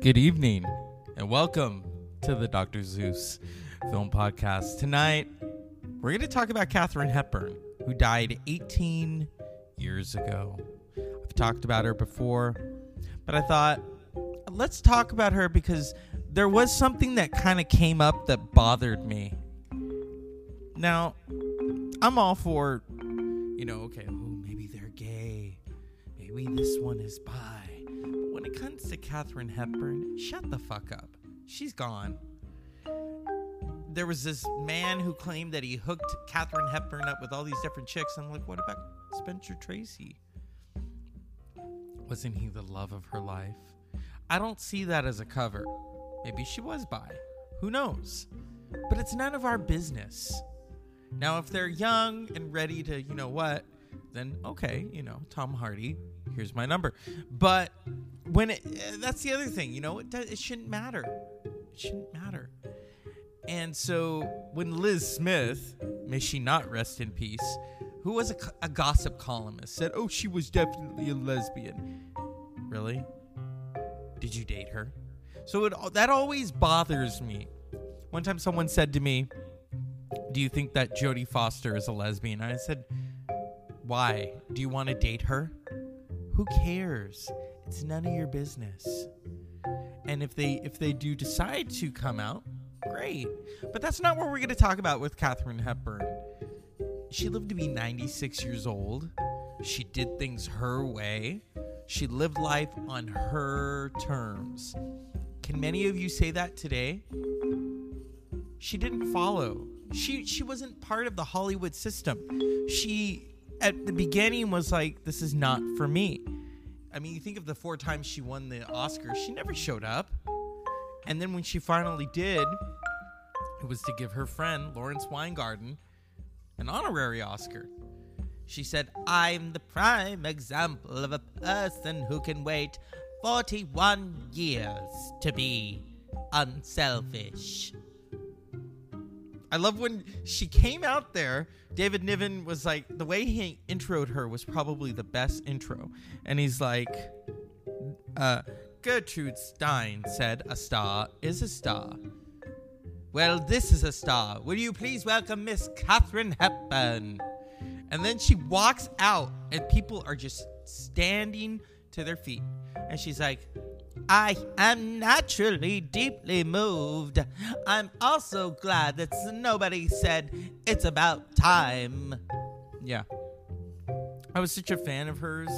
Good evening, and welcome to the Dr. Zeus Film Podcast. Tonight, we're going to talk about Katharine Hepburn, who died 18 years ago. I've talked about her before, but I thought, let's talk about her because there was something that kind of came up that bothered me. Now, I'm all for, you know, okay, oh, maybe they're gay. Maybe this one is bi. When it comes to Katharine Hepburn, shut the fuck up. She's gone. There was this man who claimed that he hooked Katharine Hepburn up with all these different chicks. I'm like, what about Spencer Tracy? Wasn't he the love of her life? I don't see that as a cover. Maybe she was bi. Who knows? But it's none of our business. Now, if they're young and ready to, you know what, then okay, you know, Tom Hardy, here's my number. But when it, that's the other thing, you know, it, does, it shouldn't matter. It shouldn't matter. And so when Liz Smith, may she not rest in peace, who was a, a gossip columnist, said, oh, she was definitely a lesbian. Really? Did you date her? So it, that always bothers me. One time someone said to me, do you think that Jodie Foster is a lesbian? I said, why? Do you want to date her? Who cares? It's none of your business. And if they if they do decide to come out, great. But that's not what we're going to talk about with Katharine Hepburn. She lived to be 96 years old. She did things her way. She lived life on her terms. Can many of you say that today? She didn't follow. She she wasn't part of the Hollywood system. She at the beginning was like this is not for me. I mean, you think of the four times she won the Oscar, she never showed up. And then when she finally did, it was to give her friend Lawrence Weingarten an honorary Oscar. She said, I'm the prime example of a person who can wait 41 years to be unselfish. I love when she came out there. David Niven was like, the way he introed her was probably the best intro. And he's like, uh, Gertrude Stein said, A star is a star. Well, this is a star. Will you please welcome Miss Katharine Hepburn? And then she walks out, and people are just standing to their feet. And she's like, I am naturally deeply moved. I'm also glad that nobody said it's about time. Yeah. I was such a fan of hers.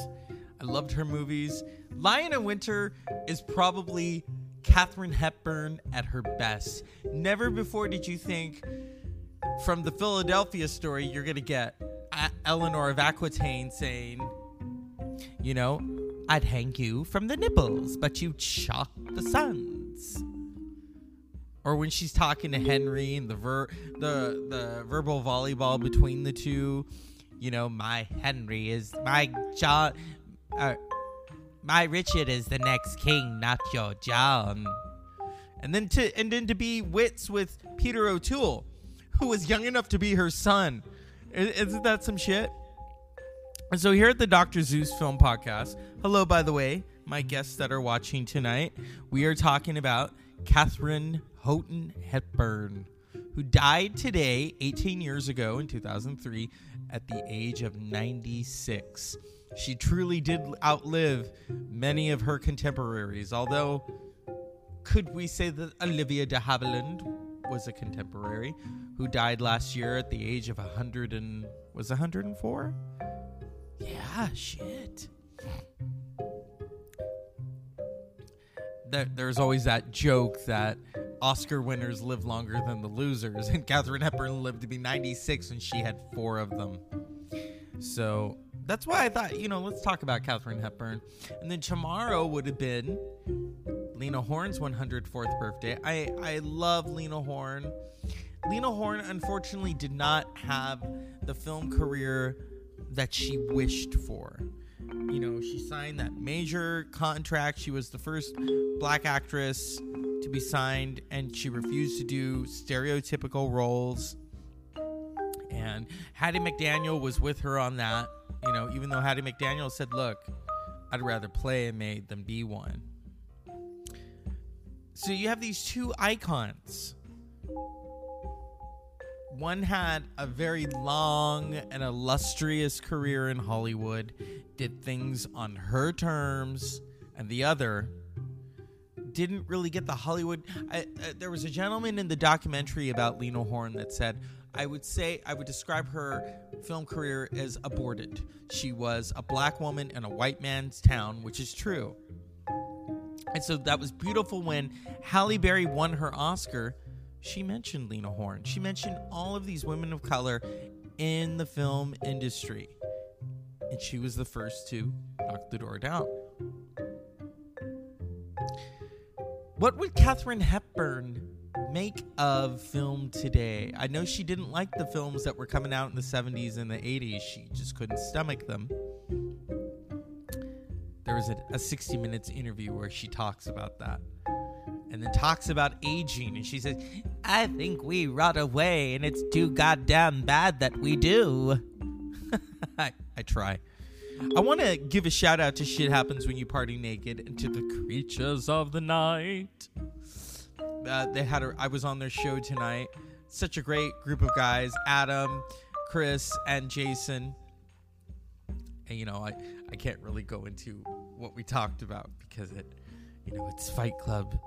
I loved her movies. Lion in Winter is probably Katharine Hepburn at her best. Never before did you think from the Philadelphia story you're going to get uh, Eleanor of Aquitaine saying, you know, I'd hang you from the nipples, but you'd shock the suns. Or when she's talking to Henry and the ver- the the verbal volleyball between the two, you know, my Henry is my John, uh, my Richard is the next king, not your John. And then to and then to be wits with Peter O'Toole, who was young enough to be her son. Isn't that some shit? And so here at the Dr. Zeus Film Podcast, hello, by the way, my guests that are watching tonight, we are talking about Katharine Houghton Hepburn, who died today, 18 years ago in 2003, at the age of 96. She truly did outlive many of her contemporaries, although could we say that Olivia de Havilland was a contemporary who died last year at the age of 100 and was 104? Yeah, shit. There, there's always that joke that Oscar winners live longer than the losers, and Katharine Hepburn lived to be 96 and she had four of them. So that's why I thought, you know, let's talk about Katharine Hepburn. And then tomorrow would have been Lena Horne's 104th birthday. I, I love Lena Horne. Lena Horne, unfortunately, did not have the film career that she wished for. You know, she signed that major contract. She was the first black actress to be signed, and she refused to do stereotypical roles. And Hattie McDaniel was with her on that. You know, even though Hattie McDaniel said, "Look, I'd rather play a maid than be one." So you have these two icons. One had a very long and illustrious career in Hollywood, did things on her terms, and the other didn't really get the Hollywood. I, uh, there was a gentleman in the documentary about Lena Horne that said, I would say, I would describe her film career as aborted. She was a black woman in a white man's town, which is true. And so that was beautiful when Halle Berry won her Oscar. She mentioned Lena Horne. She mentioned all of these women of color in the film industry. And she was the first to knock the door down. What would Katharine Hepburn make of film today? I know she didn't like the films that were coming out in the 70s and the 80s. She just couldn't stomach them. There was a, a 60 Minutes interview where she talks about that. And then talks about aging. And she says, I think we rot away, and it's too goddamn bad that we do. I, I try. I want to give a shout out to Shit Happens When You Party Naked and to the creatures of the night. Uh, they had a, I was on their show tonight. Such a great group of guys Adam, Chris, and Jason. And, you know, I, I can't really go into what we talked about because it, you know, it's Fight Club.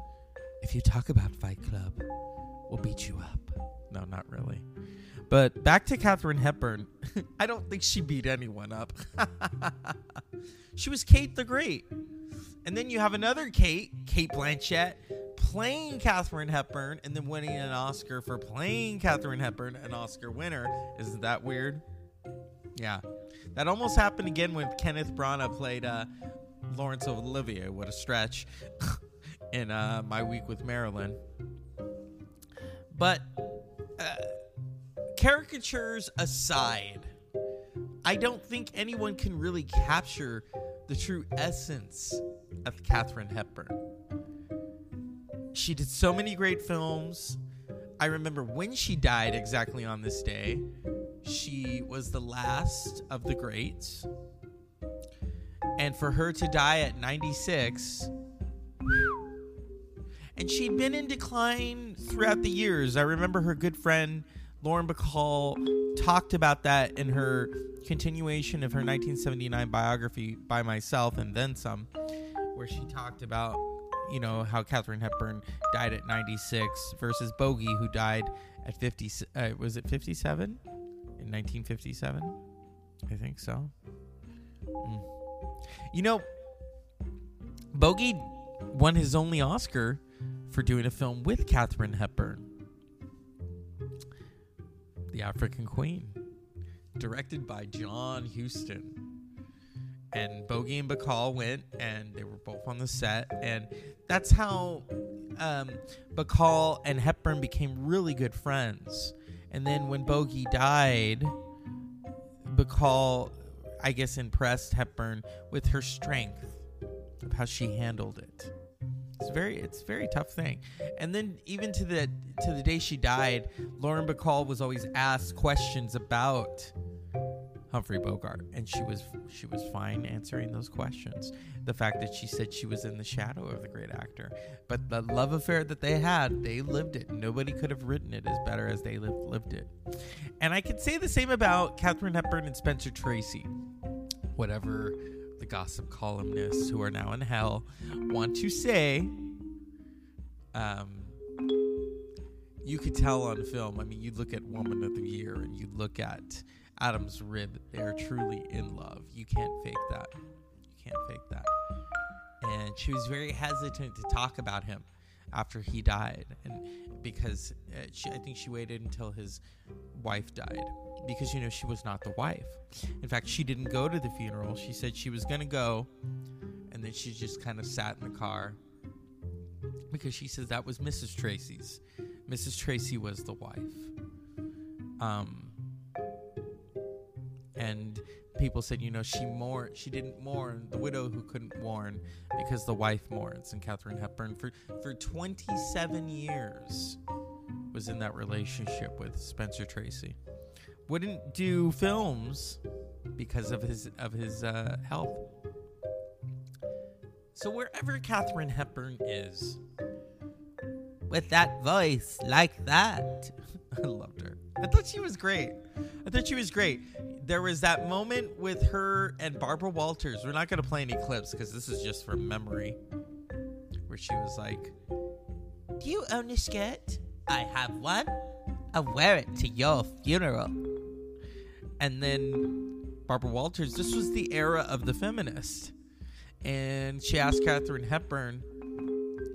If you talk about Fight Club, we'll beat you up. No, not really. But back to Katharine Hepburn. I don't think she beat anyone up. she was Kate the Great. And then you have another Kate, Cate Blanchett, playing Katharine Hepburn and then winning an Oscar for playing Katharine Hepburn, an Oscar winner. Isn't that weird? Yeah. That almost happened again when Kenneth Branagh played uh, Laurence Olivier. What a stretch. in uh, My Week with Marilyn. But. Uh, caricatures aside, I don't think anyone can really capture the true essence of Katharine Hepburn. She did so many great films. I remember when she died exactly on this day. She was the last of the greats. And for her to die at 96, and she'd been in decline throughout the years. I remember her good friend Lauren Bacall talked about that in her continuation of her 1979 biography by myself and then some, where she talked about you know how Katharine Hepburn died at 96 versus Bogey who died at 50 uh, was it 57 in 1957 I think so mm. you know Bogey won his only Oscar for doing a film with Katharine Hepburn the African Queen, directed by John Huston. And Bogey and Bacall went, and they were both on the set, and that's how um, Bacall and Hepburn became really good friends. And then when Bogey died, Bacall, I guess, impressed Hepburn with her strength of how she handled it. It's very it's a very tough thing. And then even to the to the day she died, Lauren Bacall was always asked questions about Humphrey Bogart, and she was she was fine answering those questions. The fact that she said she was in the shadow of the great actor, but the love affair that they had, they lived it. Nobody could have written it as better as they lived, lived it. And I could say the same about Katharine Hepburn and Spencer Tracy. Whatever the gossip columnists who are now in hell want to say. Um, you could tell on film. I mean, you look at Woman of the Year and you look at Adam's rib. They are truly in love. You can't fake that. You can't fake that. And she was very hesitant to talk about him after he died, and because uh, she, I think she waited until his wife died because you know she was not the wife. In fact, she didn't go to the funeral. She said she was to go and then she just kind of sat in the car because she says that was Mrs. Tracy's. Mrs. Tracy was the wife. Um and people said, you know, she mourn she didn't mourn the widow who couldn't mourn because the wife mourns. And Katharine Hepburn for for 27 years was in that relationship with Spencer Tracy wouldn't do films because of his of his uh, health. So wherever Katharine Hepburn is, with that voice like that. I loved her. I thought she was great. I thought she was great. There was that moment with her and Barbara Walters. We're not going to play any clips because this is just from memory. Where she was like, Do you own a skirt? I have one. I'll wear it to your funeral. And then Barbara Walters, this was the era of the feminist. And she asked Katharine Hepburn,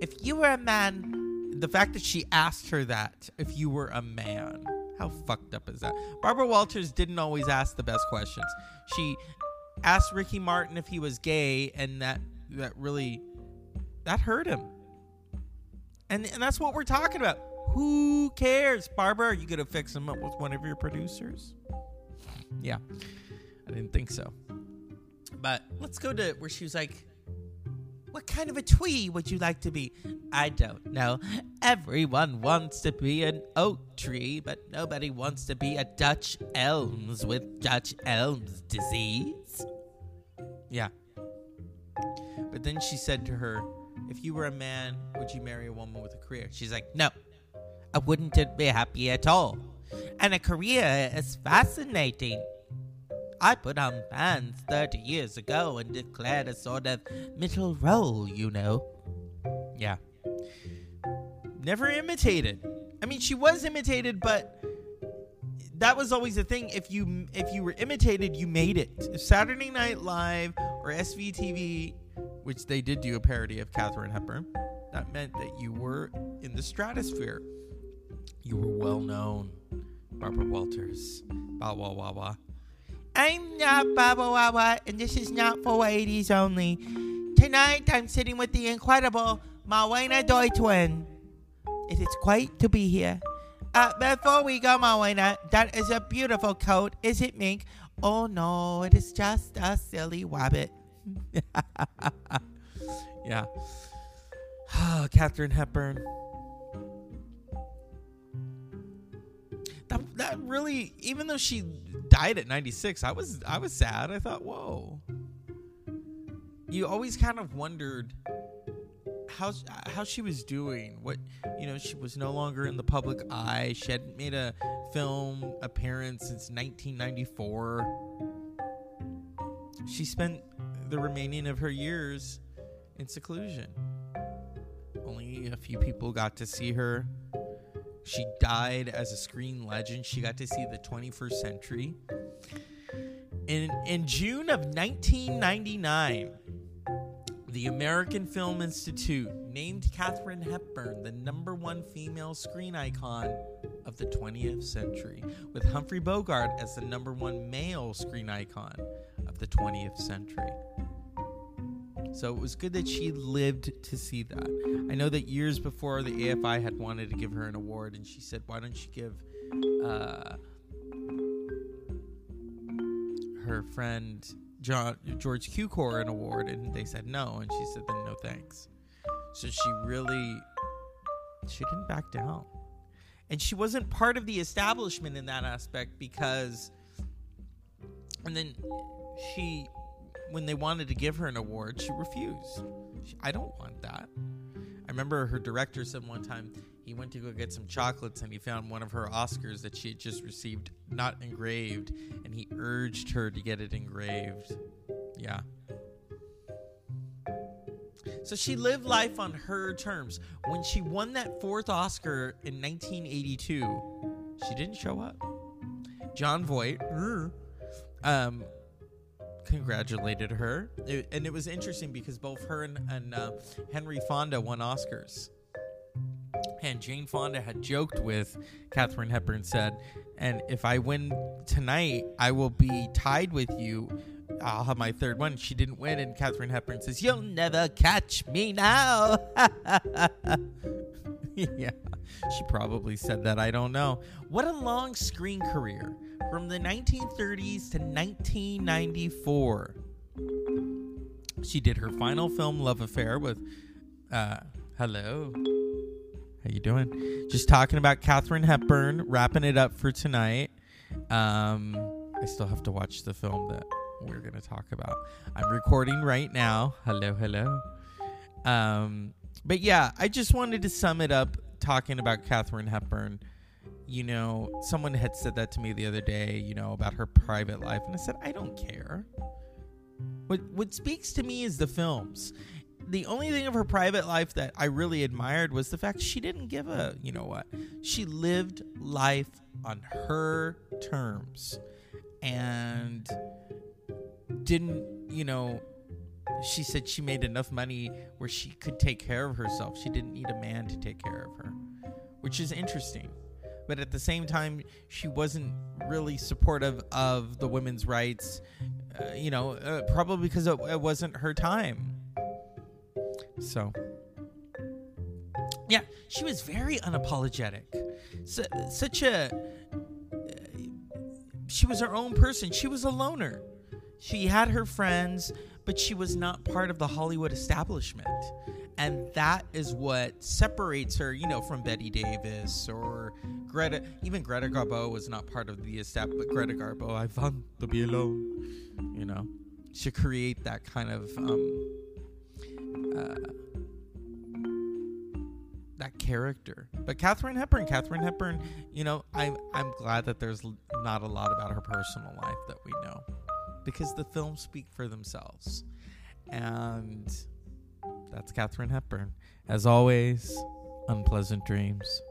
If you were a man, the fact that she asked her that, if you were a man, how fucked up is that? Barbara Walters didn't always ask the best questions. She asked Ricky Martin if he was gay, and that that really that hurt him. And and that's what we're talking about. Who cares, Barbara? Are you gonna fix him up with one of your producers? Yeah, I didn't think so. But let's go to where she was like, what kind of a twee would you like to be? I don't know. Everyone wants to be an oak tree, but nobody wants to be a Dutch elms with Dutch elms disease. Yeah. But then she said to her, If you were a man, would you marry a woman with a career? She's like, No, I wouldn't be happy at all. And a career is fascinating. I put on pants 30 years ago and declared a sort of middle role, you know. Yeah. Never imitated. I mean, she was imitated, but that was always the thing. If you if you were imitated, you made it. If Saturday Night Live or SCTV, which they did do a parody of Katharine Hepburn, that meant that you were in the stratosphere. You were well known. Barbara Walters. Ba wah wah wah. I'm not Baba Wawa, and this is not for 80s only. Tonight, I'm sitting with the incredible Malwena Deutwin. It is great to be here. Uh, before we go, Malwena, that is a beautiful coat, is it, Mink? Oh no, it is just a silly wabbit. yeah. Katharine Hepburn. That, that really, even though she died at 96, I was I was sad. I thought, whoa. You always kind of wondered how uh, how she was doing. What you know, she was no longer in the public eye. She hadn't made a film appearance since 1994. She spent the remaining of her years in seclusion. Only a few people got to see her she died as a screen legend. She got to see the 21st century. In, in June of 1999, the American Film Institute named Katharine Hepburn the number one female screen icon of the 20th century, with Humphrey Bogart as the number one male screen icon of the 20th century. So it was good that she lived to see that. I know that years before the AFI had wanted to give her an award, and she said, "Why don't you give uh, her friend John George Cukor an award?" And they said no, and she said, "Then no thanks." So she really she didn't back down, and she wasn't part of the establishment in that aspect because, and then she when they wanted to give her an award, she refused. She, I don't want that. I remember her director said one time he went to go get some chocolates and he found one of her Oscars that she had just received not engraved, and he urged her to get it engraved. Yeah. So she lived life on her terms. When she won that fourth Oscar in 1982, she didn't show up. Jon Voight, um, congratulated her, it, and it was interesting because both her and, and uh, Henry Fonda won Oscars. And Jane Fonda had joked with Katharine Hepburn, said, "And if I win tonight, I will be tied with you. I'll have my third one." She didn't win, and Katharine Hepburn says, "You'll never catch me now." yeah, she probably said that. I don't know. What a long screen career from the 1930s to 1994. She did her final film, Love Affair, with uh, hello. How you doing? Just talking about Katharine Hepburn, wrapping it up for tonight. Um, I still have to watch the film that we're gonna talk about. I'm recording right now. Hello, hello. Um, but yeah, I just wanted to sum it up talking about Katharine Hepburn, you know, someone had said that to me the other day, you know, about her private life, and I said, I don't care. What what speaks to me is the films. The only thing of her private life that I really admired was the fact she didn't give a, you know what? She lived life on her terms and didn't, you know, she said she made enough money where she could take care of herself. She didn't need a man to take care of her, which is interesting. But at the same time, she wasn't really supportive of the women's rights, uh, you know, uh, probably because it, it wasn't her time. So, yeah, she was very unapologetic. So, such a. Uh, she was her own person. She was a loner. She had her friends but she was not part of the Hollywood establishment. And that is what separates her, you know, from Bette Davis or Greta. Even Greta Garbo was not part of the establishment. But Greta Garbo, I found to be alone, you know, to create that kind of um, that character. But Katharine Hepburn, Katharine Hepburn, you know, I'm I'm glad that there's not a lot about her personal life that we know because the films speak for themselves. And that's Katharine Hepburn. As always, unpleasant dreams.